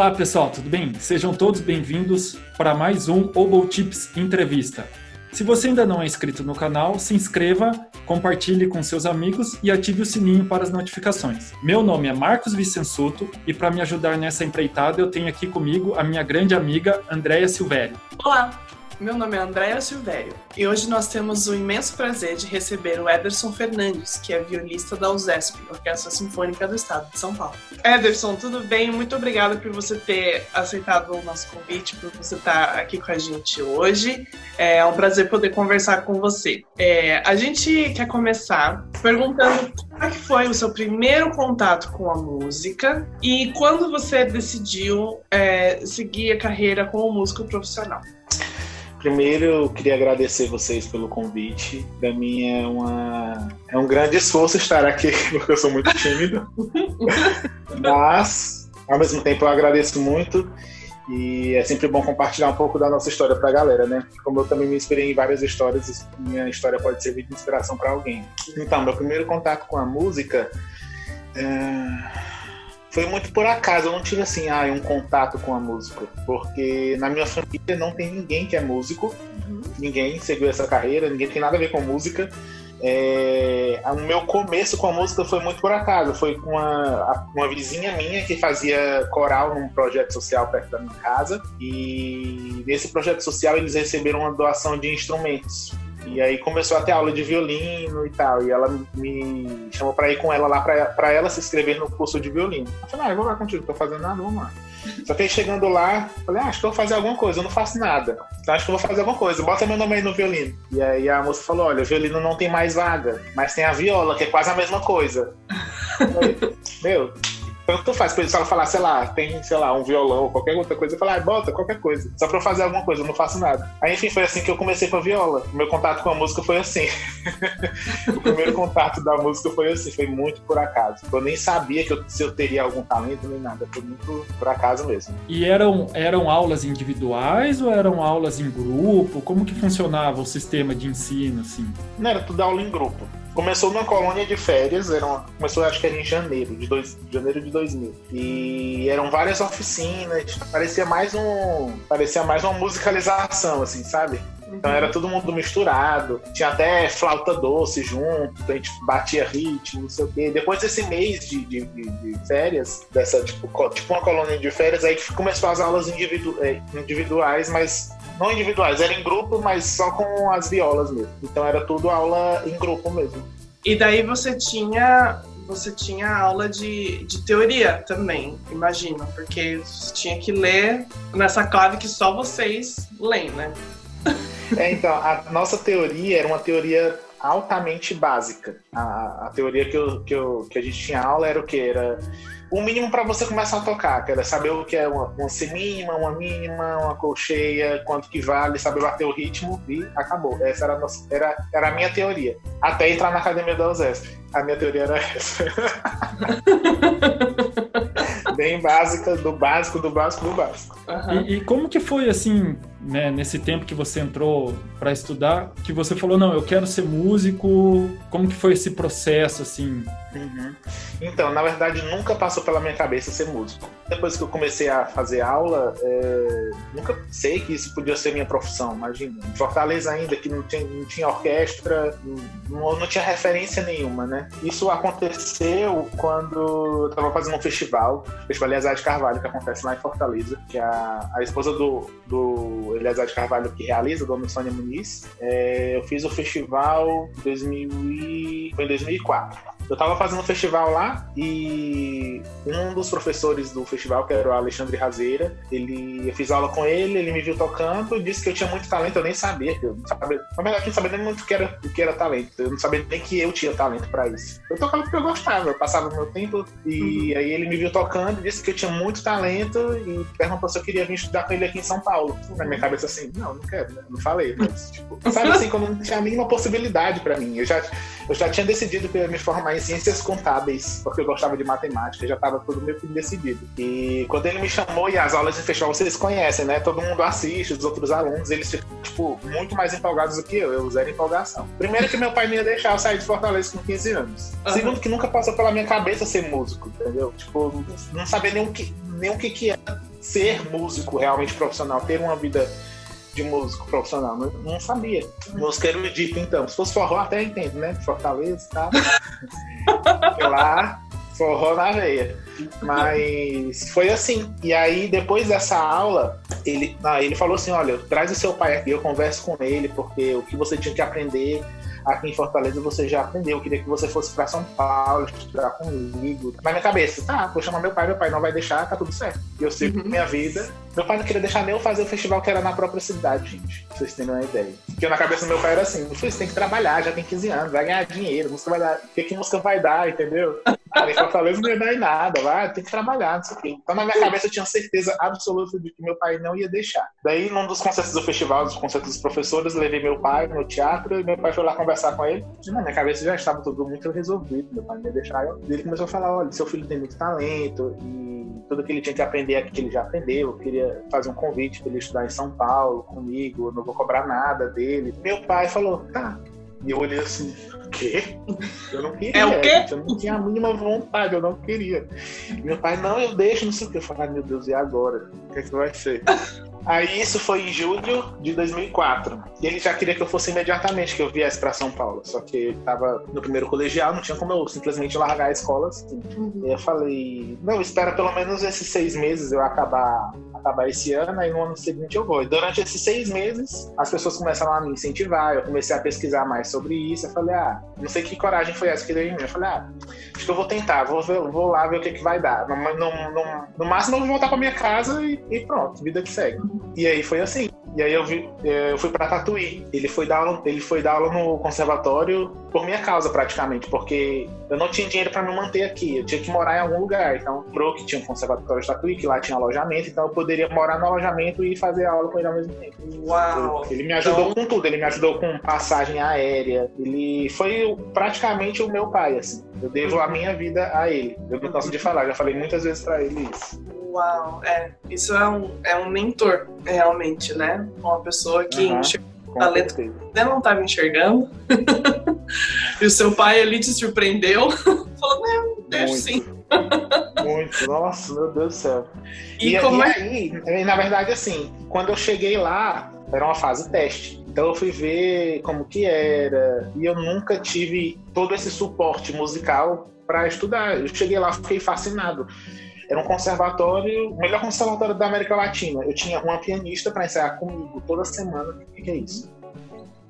Olá pessoal, tudo bem? Sejam todos bem-vindos para mais um Obo Tips Entrevista. Se você ainda não é inscrito no canal, se inscreva, compartilhe com seus amigos e ative o sininho para as notificações. Meu nome é Marcos Vicensuto e para me ajudar nessa empreitada eu tenho aqui comigo a minha grande amiga Andréia Silvério. Olá, meu nome é Andréa Silvério e hoje nós temos o imenso prazer de receber o Ederson Fernandes, que é violista da USESP, Orquestra Sinfônica do Estado de São Paulo. Ederson, tudo bem? Muito obrigada por você ter aceitado o nosso convite, por você estar aqui com a gente hoje. É um prazer poder conversar com você. É, a gente quer começar perguntando como é foi o seu primeiro contato com a música e quando você decidiu é, seguir a carreira como músico profissional. Primeiro, eu queria agradecer vocês pelo convite. Para mim é, uma, é um grande esforço estar aqui, porque eu sou muito tímido. Mas, ao mesmo tempo, eu agradeço muito. E é sempre bom compartilhar um pouco da nossa história para a galera, né? Como eu também me inspirei em várias histórias, minha história pode servir de inspiração para alguém. Então, meu primeiro contato com a música. É foi muito por acaso, eu não tive assim, ah, um contato com a música, porque na minha família não tem ninguém que é músico, uhum. ninguém seguiu essa carreira, ninguém tem nada a ver com música. É, o meu começo com a música foi muito por acaso, foi com uma, uma vizinha minha que fazia coral num projeto social perto da minha casa, e nesse projeto social eles receberam uma doação de instrumentos. E aí começou a ter aula de violino e tal. E ela me chamou pra ir com ela lá pra, pra ela se inscrever no curso de violino. Eu falei, ah, eu vou lá contigo, tô fazendo nada, vamos lá. Só que aí chegando lá, falei, ah, acho que eu vou fazer alguma coisa, eu não faço nada. Então acho que eu vou fazer alguma coisa, bota meu nome aí no violino. E aí a moça falou, olha, o violino não tem mais vaga, mas tem a viola, que é quase a mesma coisa. Falei, meu, tanto tu faz, se ela falar, sei lá, tem, sei lá, um violão ou qualquer outra coisa, eu falo, ah, bota qualquer coisa. Só pra eu fazer alguma coisa, eu não faço nada. Aí, enfim, foi assim que eu comecei com a viola. O meu contato com a música foi assim. o primeiro contato da música foi assim, foi muito por acaso. Eu nem sabia que eu, se eu teria algum talento nem nada, foi muito por acaso mesmo. E eram, eram aulas individuais ou eram aulas em grupo? Como que funcionava o sistema de ensino, assim? Não, era tudo aula em grupo. Começou numa colônia de férias, era uma, começou acho que era em janeiro de, dois, janeiro de 2000. E eram várias oficinas, parecia mais um, parecia mais uma musicalização assim, sabe? Então era todo mundo misturado. Tinha até flauta doce junto, a gente batia ritmo, não sei o quê. Depois desse mês de, de, de férias, dessa tipo, tipo uma colônia de férias, aí começou as aulas individu é, individuais, mas não individuais, era em grupo, mas só com as violas mesmo. Então era tudo aula em grupo mesmo. E daí você tinha você tinha aula de, de teoria também, imagino, porque você tinha que ler nessa clave que só vocês leem, né? É, então, a nossa teoria era uma teoria altamente básica. A, a teoria que, eu, que, eu, que a gente tinha aula era o que? Era o mínimo para você começar a tocar, que era saber o que é uma, uma semínima, uma mínima, uma colcheia, quanto que vale, saber bater o ritmo e acabou. Essa era a, nossa, era, era a minha teoria. Até entrar na academia da USESP. A minha teoria era essa. Bem básica, do básico, do básico, do básico. Uhum. E, e, como que foi assim, né, nesse tempo que você entrou para estudar, que você falou, não, eu quero ser músico, como que foi esse processo, assim? Uhum. Então, na verdade, nunca passou pela minha cabeça ser músico. Depois que eu comecei a fazer aula, é... nunca sei que isso podia ser minha profissão, imagina. Em Fortaleza ainda, que não tinha, não tinha orquestra, não, não tinha referência nenhuma, né? Isso aconteceu quando eu estava fazendo um festival, o Festival Eleazar de Carvalho, que acontece lá em Fortaleza, que a, a esposa do, do Eleazar de Carvalho que realiza, Dona Sônia Muniz, é... eu fiz o festival 2000 e... foi em 2004. Eu tava fazendo um festival lá e um dos professores do festival, que era o Alexandre Razeira, ele, eu fiz aula com ele, ele me viu tocando, disse que eu tinha muito talento, eu nem sabia. Eu não sabia na verdade, eu não sabia nem muito o que era, o que era talento. Eu não sabia nem que eu tinha talento para isso. Eu tocava porque eu gostava, eu passava o meu tempo e uhum. aí ele me viu tocando, disse que eu tinha muito talento e perguntou se eu queria vir estudar com ele aqui em São Paulo. Na minha cabeça assim, não, não quero, né? não falei, mas tipo, sabe assim, quando não tinha a mínima possibilidade para mim. Eu já, eu já tinha decidido que eu ia me formar em ciências contábeis, porque eu gostava de matemática, já estava tudo meio que decidido. E quando ele me chamou e as aulas de festival vocês conhecem, né? Todo mundo assiste, os outros alunos, eles ficam, tipo, muito mais empolgados do que eu. Eu zero empolgação. Primeiro que meu pai me ia deixar eu sair de Fortaleza com 15 anos. Uhum. Segundo que nunca passou pela minha cabeça ser músico, entendeu? Tipo, não saber nem o que, nem o que, que é ser músico realmente profissional, ter uma vida de músico profissional. Não, não sabia. Música erudita, então. Se fosse forró, até entendo, né? Fortaleza e tal. lá, forró na veia. Mas foi assim. E aí, depois dessa aula, ele, ah, ele falou assim: olha, traz o seu pai aqui, eu converso com ele, porque o que você tinha que aprender aqui em Fortaleza você já aprendeu. Eu queria que você fosse para São Paulo, estudar comigo. Na minha cabeça, tá, vou chamar meu pai, meu pai não vai deixar, tá tudo certo. Eu sigo uhum. minha vida. Meu pai não queria deixar nem eu fazer o festival que era na própria cidade, gente. Pra vocês terem uma ideia. Porque na cabeça do meu pai era assim: você tem que trabalhar, já tem 15 anos, vai ganhar dinheiro, música vai dar. O que, que música vai dar, entendeu? Em Fortaleza não ia dar em nada, vai, tem que trabalhar, não sei o quê. Então na minha cabeça eu tinha certeza absoluta de que meu pai não ia deixar. Daí, num dos concertos do festival, dos concertos dos professores, levei meu pai no teatro e meu pai foi lá conversar com ele. E na minha cabeça já estava tudo muito resolvido, meu pai não ia deixar. E ele começou a falar: olha, seu filho tem muito talento e tudo que ele tinha que aprender aqui ele já aprendeu. Eu queria fazer um convite para ele estudar em São Paulo comigo, eu não vou cobrar nada dele. Meu pai falou: tá. E eu olhei assim, o quê? Eu não queria. É o quê? Eu não tinha a mínima vontade, eu não queria. Meu pai, não, eu deixo, não sei o que. Eu falei, meu Deus, e agora? O que, é que vai ser? Aí isso foi em julho de 2004. E ele já queria que eu fosse imediatamente, que eu viesse para São Paulo. Só que eu tava no primeiro colegial, não tinha como eu simplesmente largar a escola assim. Uhum. E eu falei, não, espera pelo menos esses seis meses eu acabar, acabar esse ano, aí no ano seguinte eu vou. E durante esses seis meses, as pessoas começaram a me incentivar, eu comecei a pesquisar mais sobre isso. Eu falei, ah, não sei que coragem foi essa que deu em mim. Eu falei, ah, acho que eu vou tentar, vou, ver, vou lá ver o que, que vai dar. No, no, no, no máximo eu vou voltar pra minha casa e, e pronto, vida que segue. E aí foi assim. E aí eu, vi, eu fui para Tatuí. Ele foi dar aula, ele foi dar aula no conservatório por minha causa praticamente, porque eu não tinha dinheiro para me manter aqui. Eu tinha que morar em algum lugar. Então, pro que tinha um conservatório de Tatuí, que lá tinha alojamento, então eu poderia morar no alojamento e fazer aula com ele ao mesmo tempo. Uau! Ele me ajudou então... com tudo. Ele me ajudou com passagem aérea. Ele foi praticamente o meu pai, assim. Eu devo a minha vida a ele. Eu não gosto de falar, já falei muitas vezes para ele isso. Uau, é. Isso é um, é um mentor, realmente, né? Uma pessoa que uhum, enxerga o talento que você não estava enxergando. e o seu pai ali te surpreendeu. Falou, não, deixa sim. Muito, nossa, meu Deus do céu. E, e, como e é? aí, na verdade, assim, quando eu cheguei lá, era uma fase teste. Então eu fui ver como que era. E eu nunca tive todo esse suporte musical para estudar. Eu cheguei lá, fiquei fascinado. Era um conservatório, o melhor conservatório da América Latina. Eu tinha uma pianista para ensaiar comigo toda semana. O que, que é isso?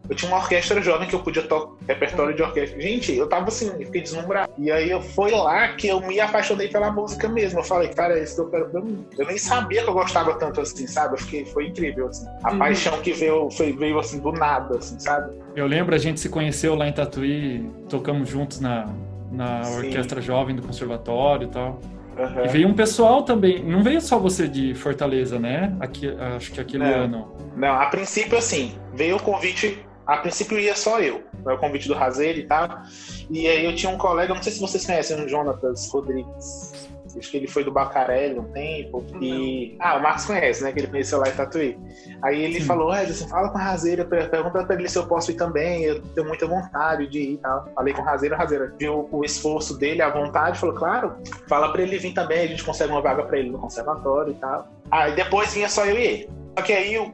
Eu tinha uma orquestra jovem que eu podia tocar repertório de orquestra. Gente, eu tava assim, eu fiquei deslumbrado. E aí eu foi lá que eu me apaixonei pela música mesmo. Eu falei, cara, é isso que eu quero pra mim. Eu nem sabia que eu gostava tanto assim, sabe? Eu fiquei, foi incrível, assim. A uhum. paixão que veio, foi, veio assim do nada, assim, sabe? Eu lembro, a gente se conheceu lá em Tatuí, tocamos juntos na, na orquestra jovem do conservatório e tal. Uhum. E veio um pessoal também. Não veio só você de Fortaleza, né? Aqui, acho que aquele não. ano. Não, a princípio, assim, veio o convite. A princípio ia só eu, o convite do Razeiro e tal. E aí eu tinha um colega, não sei se vocês conhecem, o Jonatas Rodrigues. Acho que ele foi do Bacarelli um tempo. E. Ah, o Marcos conhece, né? Que ele conheceu lá em Tatuí. Aí ele Sim. falou: assim, fala com a Razeira, pergunta pra ele se eu posso ir também. Eu tenho muita vontade de ir e tal. Falei com o Razeira, Razeira viu o esforço dele, a vontade, falou: claro, fala pra ele vir também, a gente consegue uma vaga pra ele no conservatório e tal. Aí depois vinha só eu e ele. Só que aí o,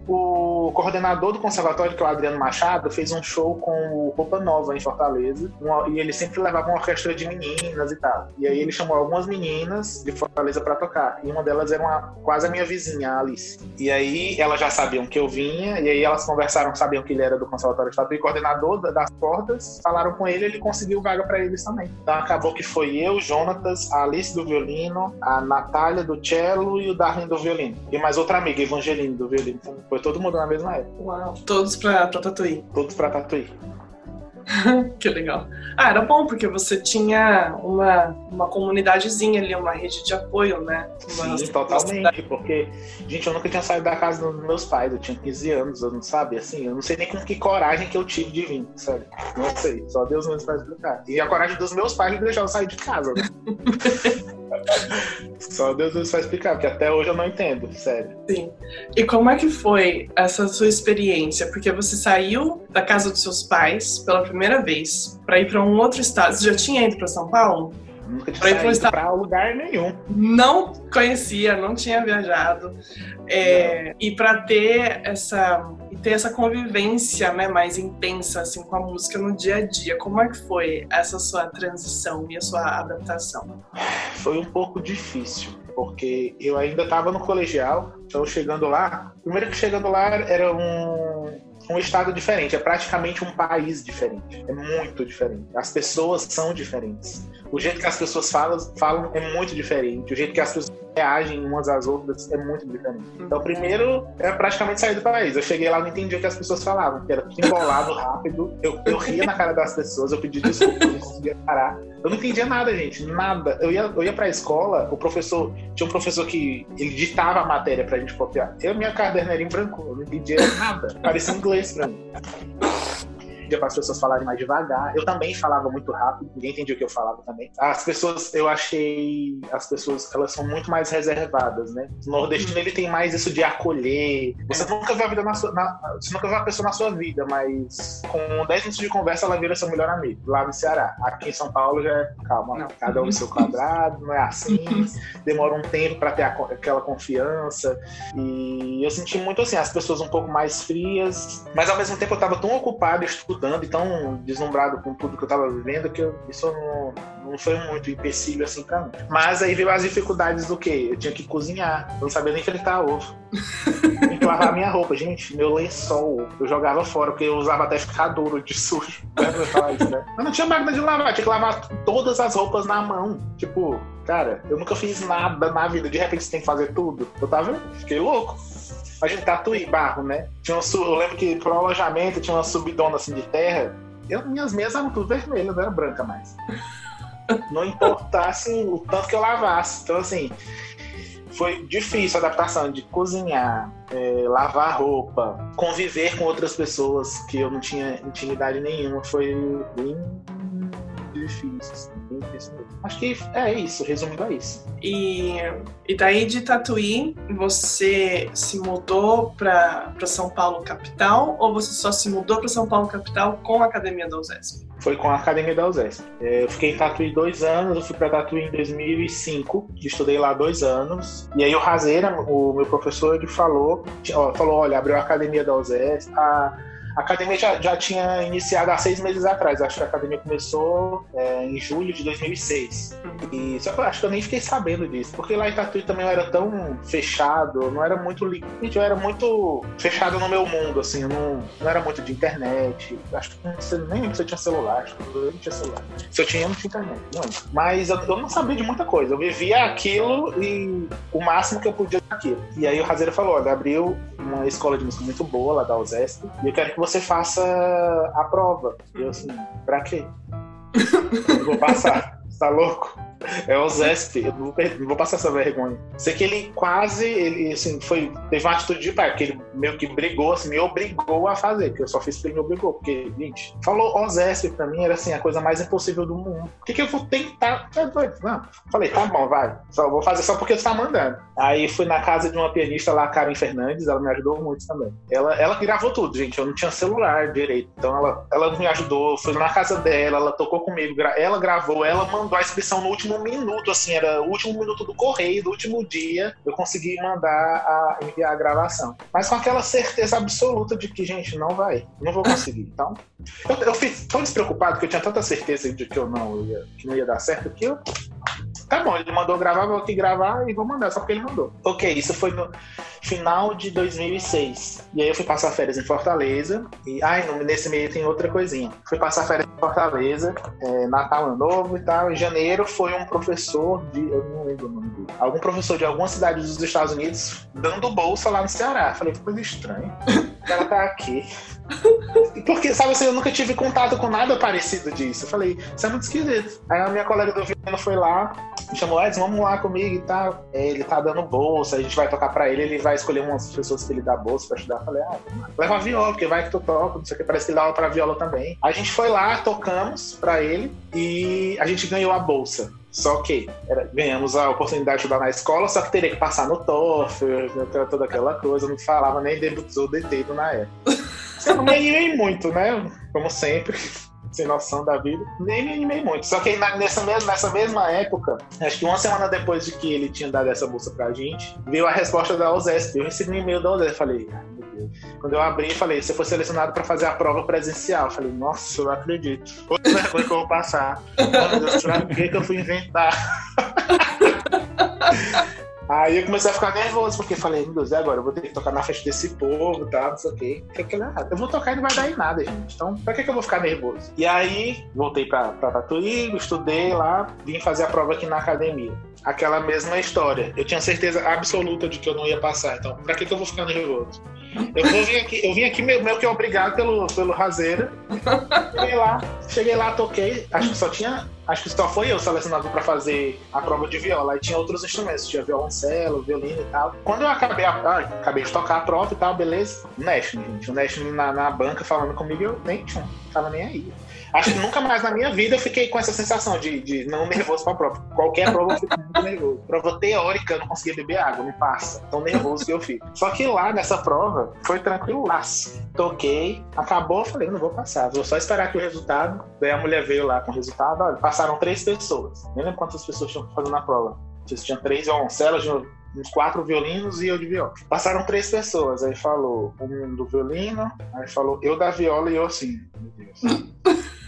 o, coordenador do conservatório, que é o Adriano Machado, fez um show com o Roupa Nova em Fortaleza. Uma, e ele sempre levava uma orquestra de meninas e tal. E aí ele chamou algumas meninas de Fortaleza para tocar. E uma delas era uma, quase a minha vizinha, a Alice. E aí elas já sabiam que eu vinha, e aí elas conversaram, sabiam que ele era do conservatório de e coordenador das portas, falaram com ele, ele conseguiu vaga para eles também. Então acabou que foi eu, Jonatas, a Alice do violino, a Natália do cello e o Darlene do violino. E mais outra amiga, Evangeline do do violino. Então, foi todo mundo na mesma época. Uau. Todos pra, pra Tatuí. Todos pra Tatuí. que legal. Ah, era bom, porque você tinha uma, uma comunidadezinha ali, uma rede de apoio, né? Uma, Sim, totalmente, porque, gente, eu nunca tinha saído da casa dos meus pais, eu tinha 15 anos, eu não sabia, assim, eu não sei nem com que coragem que eu tive de vir, sério. Não sei, só Deus mesmo vai explicar. E a coragem dos meus pais me deixou eu sair de casa, né? Só Deus nos faz explicar, porque até hoje eu não entendo, sério. Sim. E como é que foi essa sua experiência? Porque você saiu da casa dos seus pais pela primeira vez para ir para um outro estado. Você já tinha ido para São Paulo? Nunca tinha para lugar nenhum. Não conhecia, não tinha viajado. É, e para ter essa ter essa convivência né, mais intensa assim, com a música no dia a dia, como é que foi essa sua transição e a sua adaptação? Foi um pouco difícil porque eu ainda estava no colegial, então chegando lá, primeiro que chegando lá era um, um estado diferente, é praticamente um país diferente, é muito diferente. As pessoas são diferentes. O jeito que as pessoas falam, falam é muito diferente. O jeito que as pessoas reagem umas às outras é muito diferente. Então, primeiro, é praticamente sair do país. Eu cheguei lá, não entendi o que as pessoas falavam, que era tudo embolado, rápido. Eu, eu ria na cara das pessoas, eu pedi desculpa, eu não conseguia parar. Eu não entendia nada, gente, nada. Eu ia, eu ia pra escola, o professor, tinha um professor que ele ditava a matéria pra gente copiar. Eu, minha caderna era em branco, eu não entendia nada. Parecia inglês pra mim pedia para as pessoas falarem mais devagar. Eu também falava muito rápido, ninguém entendia o que eu falava também. As pessoas, eu achei, as pessoas, elas são muito mais reservadas, né? O nordestino, ele tem mais isso de acolher. Você nunca vê a vida na sua, na, você nunca vê uma pessoa na sua vida, mas com 10 minutos de conversa, ela vira seu melhor amigo, lá no Ceará. Aqui em São Paulo já é, calma, não. cada um no seu quadrado, não é assim. Demora um tempo para ter a, aquela confiança. E eu senti muito assim, as pessoas um pouco mais frias, mas ao mesmo tempo eu estava tão ocupado estudando estudando e tão deslumbrado com tudo que eu estava vivendo que eu, isso não, não foi muito empecilho assim para mim. Mas aí veio as dificuldades do quê? Eu tinha que cozinhar, eu não sabia nem fritar ovo. tinha que lavar minha roupa, gente, meu lençol, eu jogava fora, porque eu usava até ficar duro de sujo. Isso, né? Eu não tinha máquina de lavar, tinha que lavar todas as roupas na mão. Tipo, cara, eu nunca fiz nada na vida, de repente você tem que fazer tudo. Eu tava, fiquei louco. Imagina tatuí, barro, né? Tinha um, eu lembro que pro alojamento tinha uma subidona assim de terra. Eu, minhas mesas eram tudo vermelhas, não era branca mais. Não importasse o tanto que eu lavasse. Então, assim, foi difícil a adaptação de cozinhar, é, lavar roupa, conviver com outras pessoas que eu não tinha intimidade nenhuma. Foi bem difícil. Assim. Acho que é isso, resumindo é isso. E, e daí de Tatuí, você se mudou para São Paulo capital ou você só se mudou para São Paulo capital com a Academia da USESP? Foi com a Academia da USESP. É, eu fiquei em Tatuí dois anos, eu fui para Tatuí em 2005, estudei lá dois anos. E aí o Razeira, o meu professor, ele falou, ó, falou, olha, abriu a Academia da USESP, a a academia já, já tinha iniciado há seis meses atrás. Acho que a academia começou é, em julho de 2006. E só que eu acho que eu nem fiquei sabendo disso. Porque lá em Tatuí também eu era tão fechado, não era muito. Eu era muito fechado no meu mundo, assim. Eu não, não era muito de internet. Acho que nem lembro se eu tinha celular. Acho que eu não tinha celular. Se eu tinha, eu não tinha internet. Não. Mas eu, eu, não sabia de muita coisa. Eu vivia aquilo e o máximo que eu podia aquilo. E aí o Razeiro falou: olha, abriu uma escola de música muito boa lá da USESP. E eu quero que você faça a prova. E eu assim, pra quê? Eu vou passar. Tá louco? É o Zesp, eu não, vou passar essa vergonha. Sei que ele quase, ele, assim, foi, teve uma atitude de pai, porque ele meio que brigou, assim, me obrigou a fazer, porque eu só fiz porque ele me obrigou, porque, gente, falou o Zesp pra mim, era assim, a coisa mais impossível do mundo. Por que, que eu vou tentar? É doido. Não. Falei, tá bom, vai. Só vou fazer só porque você tá mandando. Aí fui na casa de uma pianista lá, Karen Fernandes, ela me ajudou muito também. Ela, ela gravou tudo, gente, eu não tinha celular direito, então ela, ela me ajudou, fui na casa dela, ela tocou comigo, ela gravou, ela mandou a inscrição no último minuto, assim, era o último minuto do correio, do último dia, eu consegui mandar a enviar a gravação. Mas com aquela certeza absoluta de que, gente, não vai, não vou conseguir. Então, eu, eu tão despreocupado que eu tinha tanta certeza de que eu não ia, que não ia dar certo que eu Tá bom, ele mandou gravar, vou aqui gravar e vou mandar, só porque ele mandou. Ok, isso foi no final de 2006. E aí eu fui passar férias em Fortaleza. E, ai, nesse meio tem outra coisinha. Fui passar férias em Fortaleza, é, Natal, Ano Novo e tal. Em janeiro foi um professor de. Eu não lembro o nome dele. Algum professor de alguma cidade dos Estados Unidos dando bolsa lá no Ceará. Falei, que coisa estranha. Ela tá aqui. Porque, sabe assim, eu nunca tive contato com nada parecido disso. Eu falei, isso é muito esquisito. Aí a minha colega do violino foi lá, me chamou, Edson, vamos lá comigo e. É, ele tá dando bolsa, a gente vai tocar pra ele, ele vai escolher umas pessoas que ele dá bolsa pra ajudar. Eu falei, ah, leva a viola, porque vai que tu toca, não sei o que, parece que ele dá aula pra viola também. A gente foi lá, tocamos pra ele e a gente ganhou a bolsa. Só que era, ganhamos a oportunidade de estudar na escola, só que teria que passar no TOEFL, toda aquela coisa, não falava nem debutou deteiro na época. Eu não me animei muito, né? Como sempre. sem noção da vida. Nem me animei muito. Só que nessa mesma, nessa mesma época, acho que uma semana depois de que ele tinha dado essa bolsa pra gente, veio a resposta da OSESP. Eu recebi um e-mail da OSESP. Falei, quando eu abri, falei, você foi selecionado para fazer a prova presencial. Falei, nossa, eu acredito. Outra vergonha que eu vou passar. Meu Deus, pra que, que eu fui inventar? Aí eu comecei a ficar nervoso, porque falei, meu Deus, e agora? Eu vou ter que tocar na festa desse povo tal, não sei o quê. Eu vou tocar e não vai dar em nada, gente. Então, pra que, que eu vou ficar nervoso? E aí, voltei pra, pra Tatuí, estudei lá, vim fazer a prova aqui na academia. Aquela mesma história. Eu tinha certeza absoluta de que eu não ia passar. Então, pra que, que eu vou ficar nervoso? Eu, vir aqui, eu vim aqui meio, meio que obrigado pelo, pelo Razeira. Cheguei lá, cheguei lá, toquei. Acho que só tinha. Acho que só foi eu selecionado para fazer a prova de viola. Aí tinha outros instrumentos, tinha violoncelo, violino e tal. Quando eu acabei, a, ah, acabei de tocar a prova e tal, beleza. O Nash, gente. O Nash na, na banca falando comigo, eu nem tinha, tava nem aí. Acho que nunca mais na minha vida eu fiquei com essa sensação de, de não nervoso pra prova. Qualquer prova eu fico muito nervoso. Prova teórica, eu não conseguia beber água, me passa. Tão nervoso que eu fico. Só que lá nessa prova foi tranquilaço. Toquei, acabou, falei, não vou passar, vou só esperar aqui o resultado. Daí a mulher veio lá com o resultado, olha, passaram três pessoas. Nem lembro quantas pessoas tinham fazendo a prova. Tinha três violoncelos, uns quatro violinos e eu de viola. Passaram três pessoas, aí falou um do violino, aí falou eu da viola e eu assim, meu Deus.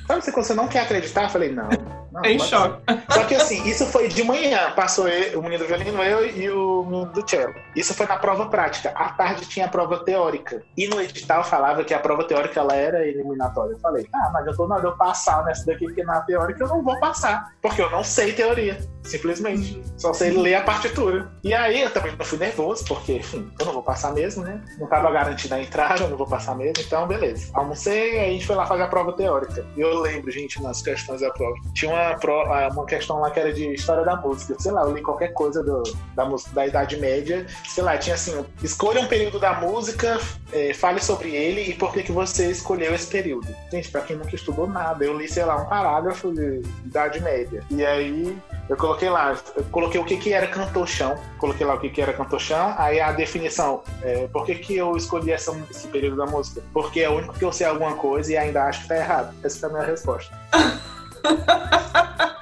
Sabe se você não quer acreditar? Eu falei, não. não é em choque. Só que assim, isso foi de manhã. Passou eu, o menino do violino, eu e o menino do cello. Isso foi na prova prática. À tarde tinha a prova teórica. E no edital falava que a prova teórica ela era eliminatória. Eu falei, ah, mas eu tô na eu passar nessa daqui, porque na teórica eu não vou passar. Porque eu não sei teoria. Simplesmente. Só sei ler a partitura. E aí eu também não fui nervoso, porque, enfim, eu não vou passar mesmo, né? Não tava garantida a entrada, eu não vou passar mesmo. Então, beleza. Almocei, aí a gente foi lá fazer a prova teórica. E eu lembro, gente, nas questões da prova. Tinha uma, pro, ah, uma questão lá que era de história da música. Sei lá, eu li qualquer coisa do, da, da Idade Média. Sei lá, tinha assim, escolha um período da música, é, fale sobre ele e por que, que você escolheu esse período. Gente, pra quem nunca estudou nada, eu li, sei lá, um parágrafo de Idade Média. E aí eu coloquei lá, eu coloquei o que, que era cantochão, coloquei lá o que, que era cantochão, aí a definição, é, por que, que eu escolhi essa, esse período da música? Porque é o único que eu sei alguma coisa e ainda acho que tá errado. Essa foi a minha resposta.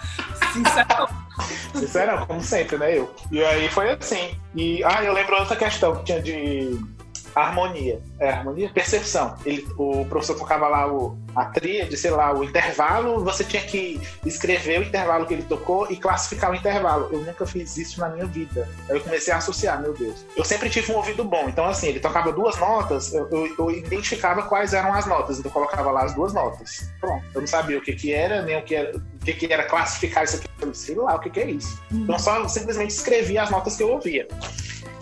Sincerão. Sincerão, como sempre, né? Eu. E aí foi assim. E, ah, eu lembro outra questão que tinha de harmonia. É, harmonia? Percepção. Ele, o professor tocava lá o, a tríade, sei lá, o intervalo, você tinha que escrever o intervalo que ele tocou e classificar o intervalo. Eu nunca fiz isso na minha vida. Aí eu comecei a associar, meu Deus. Eu sempre tive um ouvido bom, então assim, ele tocava duas notas, eu, eu, eu identificava quais eram as notas, então eu colocava lá as duas notas. Pronto. Eu não sabia o que que era, nem o que era, o que que era classificar isso aqui. Sei lá o que que é isso. Então só simplesmente escrevia as notas que eu ouvia.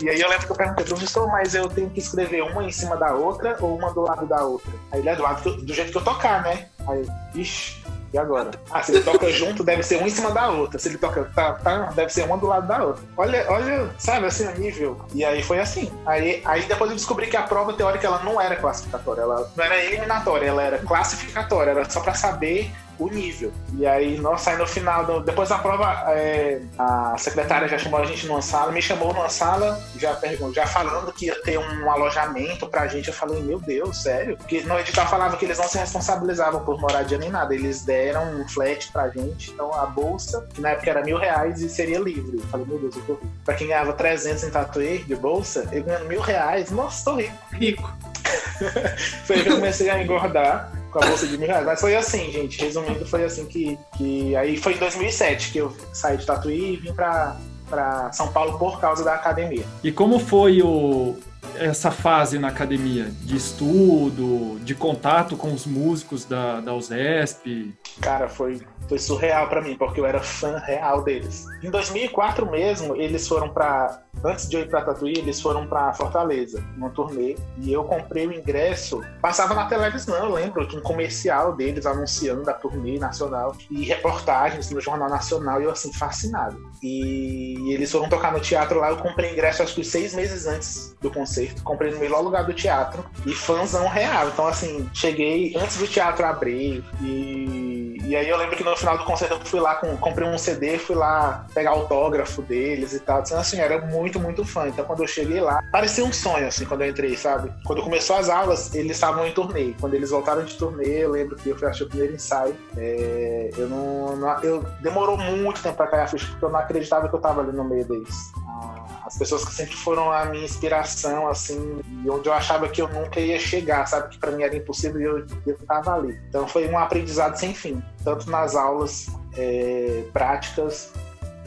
E aí eu lembro que eu perguntei, professor, mas eu tenho que escrever uma em cima da outra ou uma do lado da outra? Aí ele é do lado do, jeito que eu tocar, né? Aí, ixi, e agora? Ah, se ele toca junto, deve ser um em cima da outra. Se ele toca tá, tá, deve ser uma do lado da outra. Olha, olha, sabe, assim, o nível. E aí foi assim. Aí, aí depois eu descobri que a prova teórica ela não era classificatória, ela não era eliminatória, ela era classificatória, era só para saber o nível. E aí, nossa, aí no final, do, depois da prova, é, a secretária já chamou a gente numa sala, me chamou numa sala, já perguntou, já falando que ia ter um alojamento pra gente. Eu falei, meu Deus, sério? Porque no edital falava que eles não se responsabilizavam por moradia nem nada, eles deram um flat pra gente, então a bolsa, que na época era mil reais e seria livre. Eu falei, meu Deus, eu tô rico. Pra quem ganhava 300 em tatuê de bolsa, eu ganhando mil reais, nossa, tô rico. Rico. Foi aí que eu comecei a engordar com a bolsa de mil reais. Mas foi assim, gente. Resumindo, foi assim que, que. Aí foi em 2007 que eu saí de Tatuí e vim pra, pra São Paulo por causa da academia. E como foi o, essa fase na academia? De estudo, de contato com os músicos da, da USESP? Cara, foi foi surreal para mim, porque eu era fã real deles. Em 2004 mesmo, eles foram para antes de eu ir para Tatuí, eles foram para Fortaleza, numa turnê, e eu comprei o ingresso, passava na televisão, eu lembro, de um comercial deles anunciando a turnê nacional e reportagens no Jornal Nacional, e eu assim fascinado. E eles foram tocar no teatro lá, eu comprei ingresso acho que seis meses antes do concerto, comprei no melhor lugar do teatro e fãzão real. Então assim, cheguei antes do teatro abrir e e aí eu lembro que no final do concerto eu fui lá, com, comprei um CD, fui lá pegar autógrafo deles e tal. Então, assim, era muito, muito fã. Então quando eu cheguei lá, parecia um sonho, assim, quando eu entrei, sabe? Quando começou as aulas, eles estavam em turnê. Quando eles voltaram de turnê, eu lembro que eu fui assistir o primeiro ensaio. É, eu não, não, Eu demorou muito tempo pra cair a ficha, porque eu não acreditava que eu tava ali no meio deles. Ah, as pessoas que sempre foram a minha inspiração, assim, e onde eu achava que eu nunca ia chegar, sabe? Que para mim era impossível e eu, eu tava ali. Então foi um aprendizado sem fim, tanto nas aulas é, práticas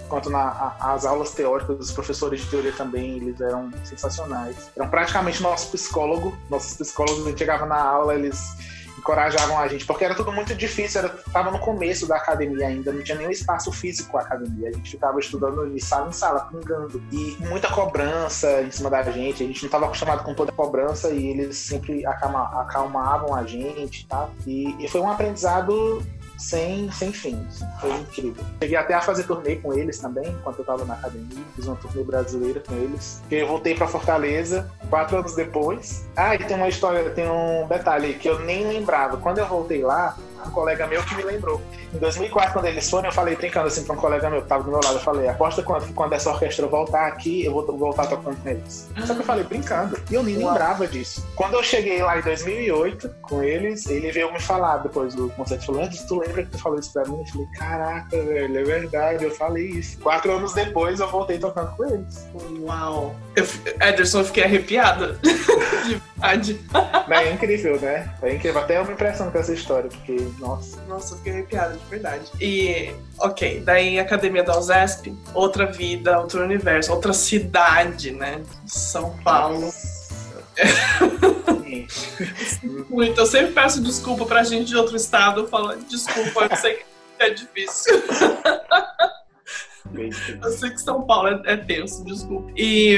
quanto nas aulas teóricas dos professores de teoria também, eles eram sensacionais. Eram praticamente nosso psicólogo, nossos psicólogos, a gente chegava na aula, eles encorajavam a gente, porque era tudo muito difícil, era, tava no começo da academia ainda, não tinha nenhum espaço físico a academia, a gente ficava estudando de sala em sala, pingando, e muita cobrança em cima da gente, a gente não estava acostumado com toda a cobrança e eles sempre acalma, acalmavam a gente, tá? E, e foi um aprendizado sem, sem fim. Foi incrível. Cheguei até a fazer turnê com eles também, enquanto eu estava na academia. Fiz uma turnê brasileira com eles. Eu voltei para Fortaleza quatro anos depois. Ah, e tem uma história, tem um detalhe que eu nem lembrava. Quando eu voltei lá, um colega meu que me lembrou. Em 2004, quando eles foram, eu falei, brincando assim pra um colega meu que tava do meu lado, eu falei, aposta quando, quando essa orquestra voltar aqui, eu vou voltar tocando com eles. Só que eu falei, brincando. E eu nem Uau. lembrava disso. Quando eu cheguei lá em 2008 com eles, ele veio me falar depois do concerto, falou, antes tu lembra que tu falou isso pra mim? Eu falei, caraca, velho, é verdade, eu falei isso. Quatro anos depois, eu voltei tocando com eles. Uau. Eu, Ederson, eu fiquei arrepiada. De verdade. É incrível, né? É incrível. Até uma impressão com essa história, porque, nossa. Nossa, eu fiquei arrepiada, de verdade. E, ok, daí Academia da USESP, outra vida, outro universo, outra cidade, né? São Paulo. Muito. Eu sempre peço desculpa pra gente de outro estado, falando desculpa, eu sei que é difícil. Eu sei que São Paulo é, é tenso, desculpa. E,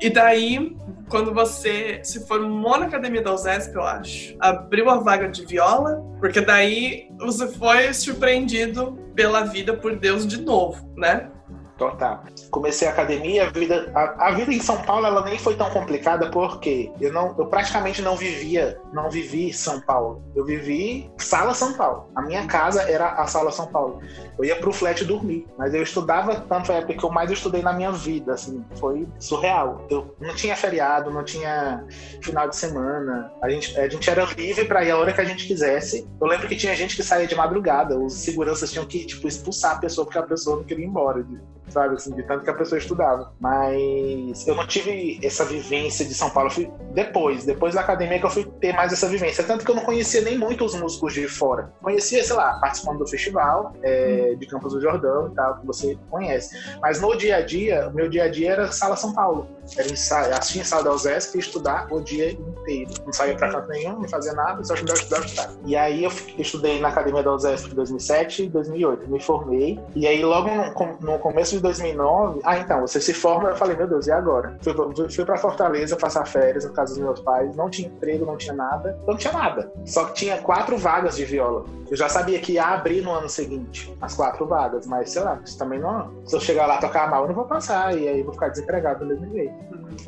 e daí, quando você se formou na academia da USESP, eu acho, abriu a vaga de viola, porque daí você foi surpreendido pela vida por Deus de novo, né? Total. Comecei a academia, a vida, a, a, vida em São Paulo ela nem foi tão complicada porque eu não, eu praticamente não vivia, não vivi São Paulo. Eu vivi sala São Paulo. A minha casa era a sala São Paulo. Eu ia pro flat dormir, mas eu estudava tanto a época que eu mais estudei na minha vida, assim, foi surreal. Eu não tinha feriado, não tinha final de semana. A gente, a gente era livre para ir a hora que a gente quisesse. Eu lembro que tinha gente que saía de madrugada, os seguranças tinham que tipo expulsar a pessoa porque a pessoa não queria ir embora sabe? Assim, de tanto que a pessoa estudava. Mas eu não tive essa vivência de São Paulo. Fui depois, depois da academia que eu fui ter mais essa vivência. Tanto que eu não conhecia nem muito os músicos de fora. Conhecia, sei lá, participando do festival é, de Campos do Jordão e tal, que você conhece. Mas no dia a dia, o meu dia a dia era Sala São Paulo. Era ensaio, assistir ensaio da USESP e estudar o dia inteiro. Não saía pra canto nenhum, não fazia nada, só estudava, estudava, estudava. E aí eu estudei na academia da USESP em 2007 e 2008. Me formei. E aí logo no, no começo de 2009, ah, então, você se forma, eu falei, meu Deus, e agora? Fui, fui pra Fortaleza passar férias na casa dos meus pais, não tinha emprego, não tinha nada, não tinha nada. Só que tinha quatro vagas de viola. Eu já sabia que ia abrir no ano seguinte, as quatro vagas, mas sei lá, isso também não. Se eu chegar lá tocar mal, eu não vou passar, e aí vou ficar desempregado do mesmo jeito.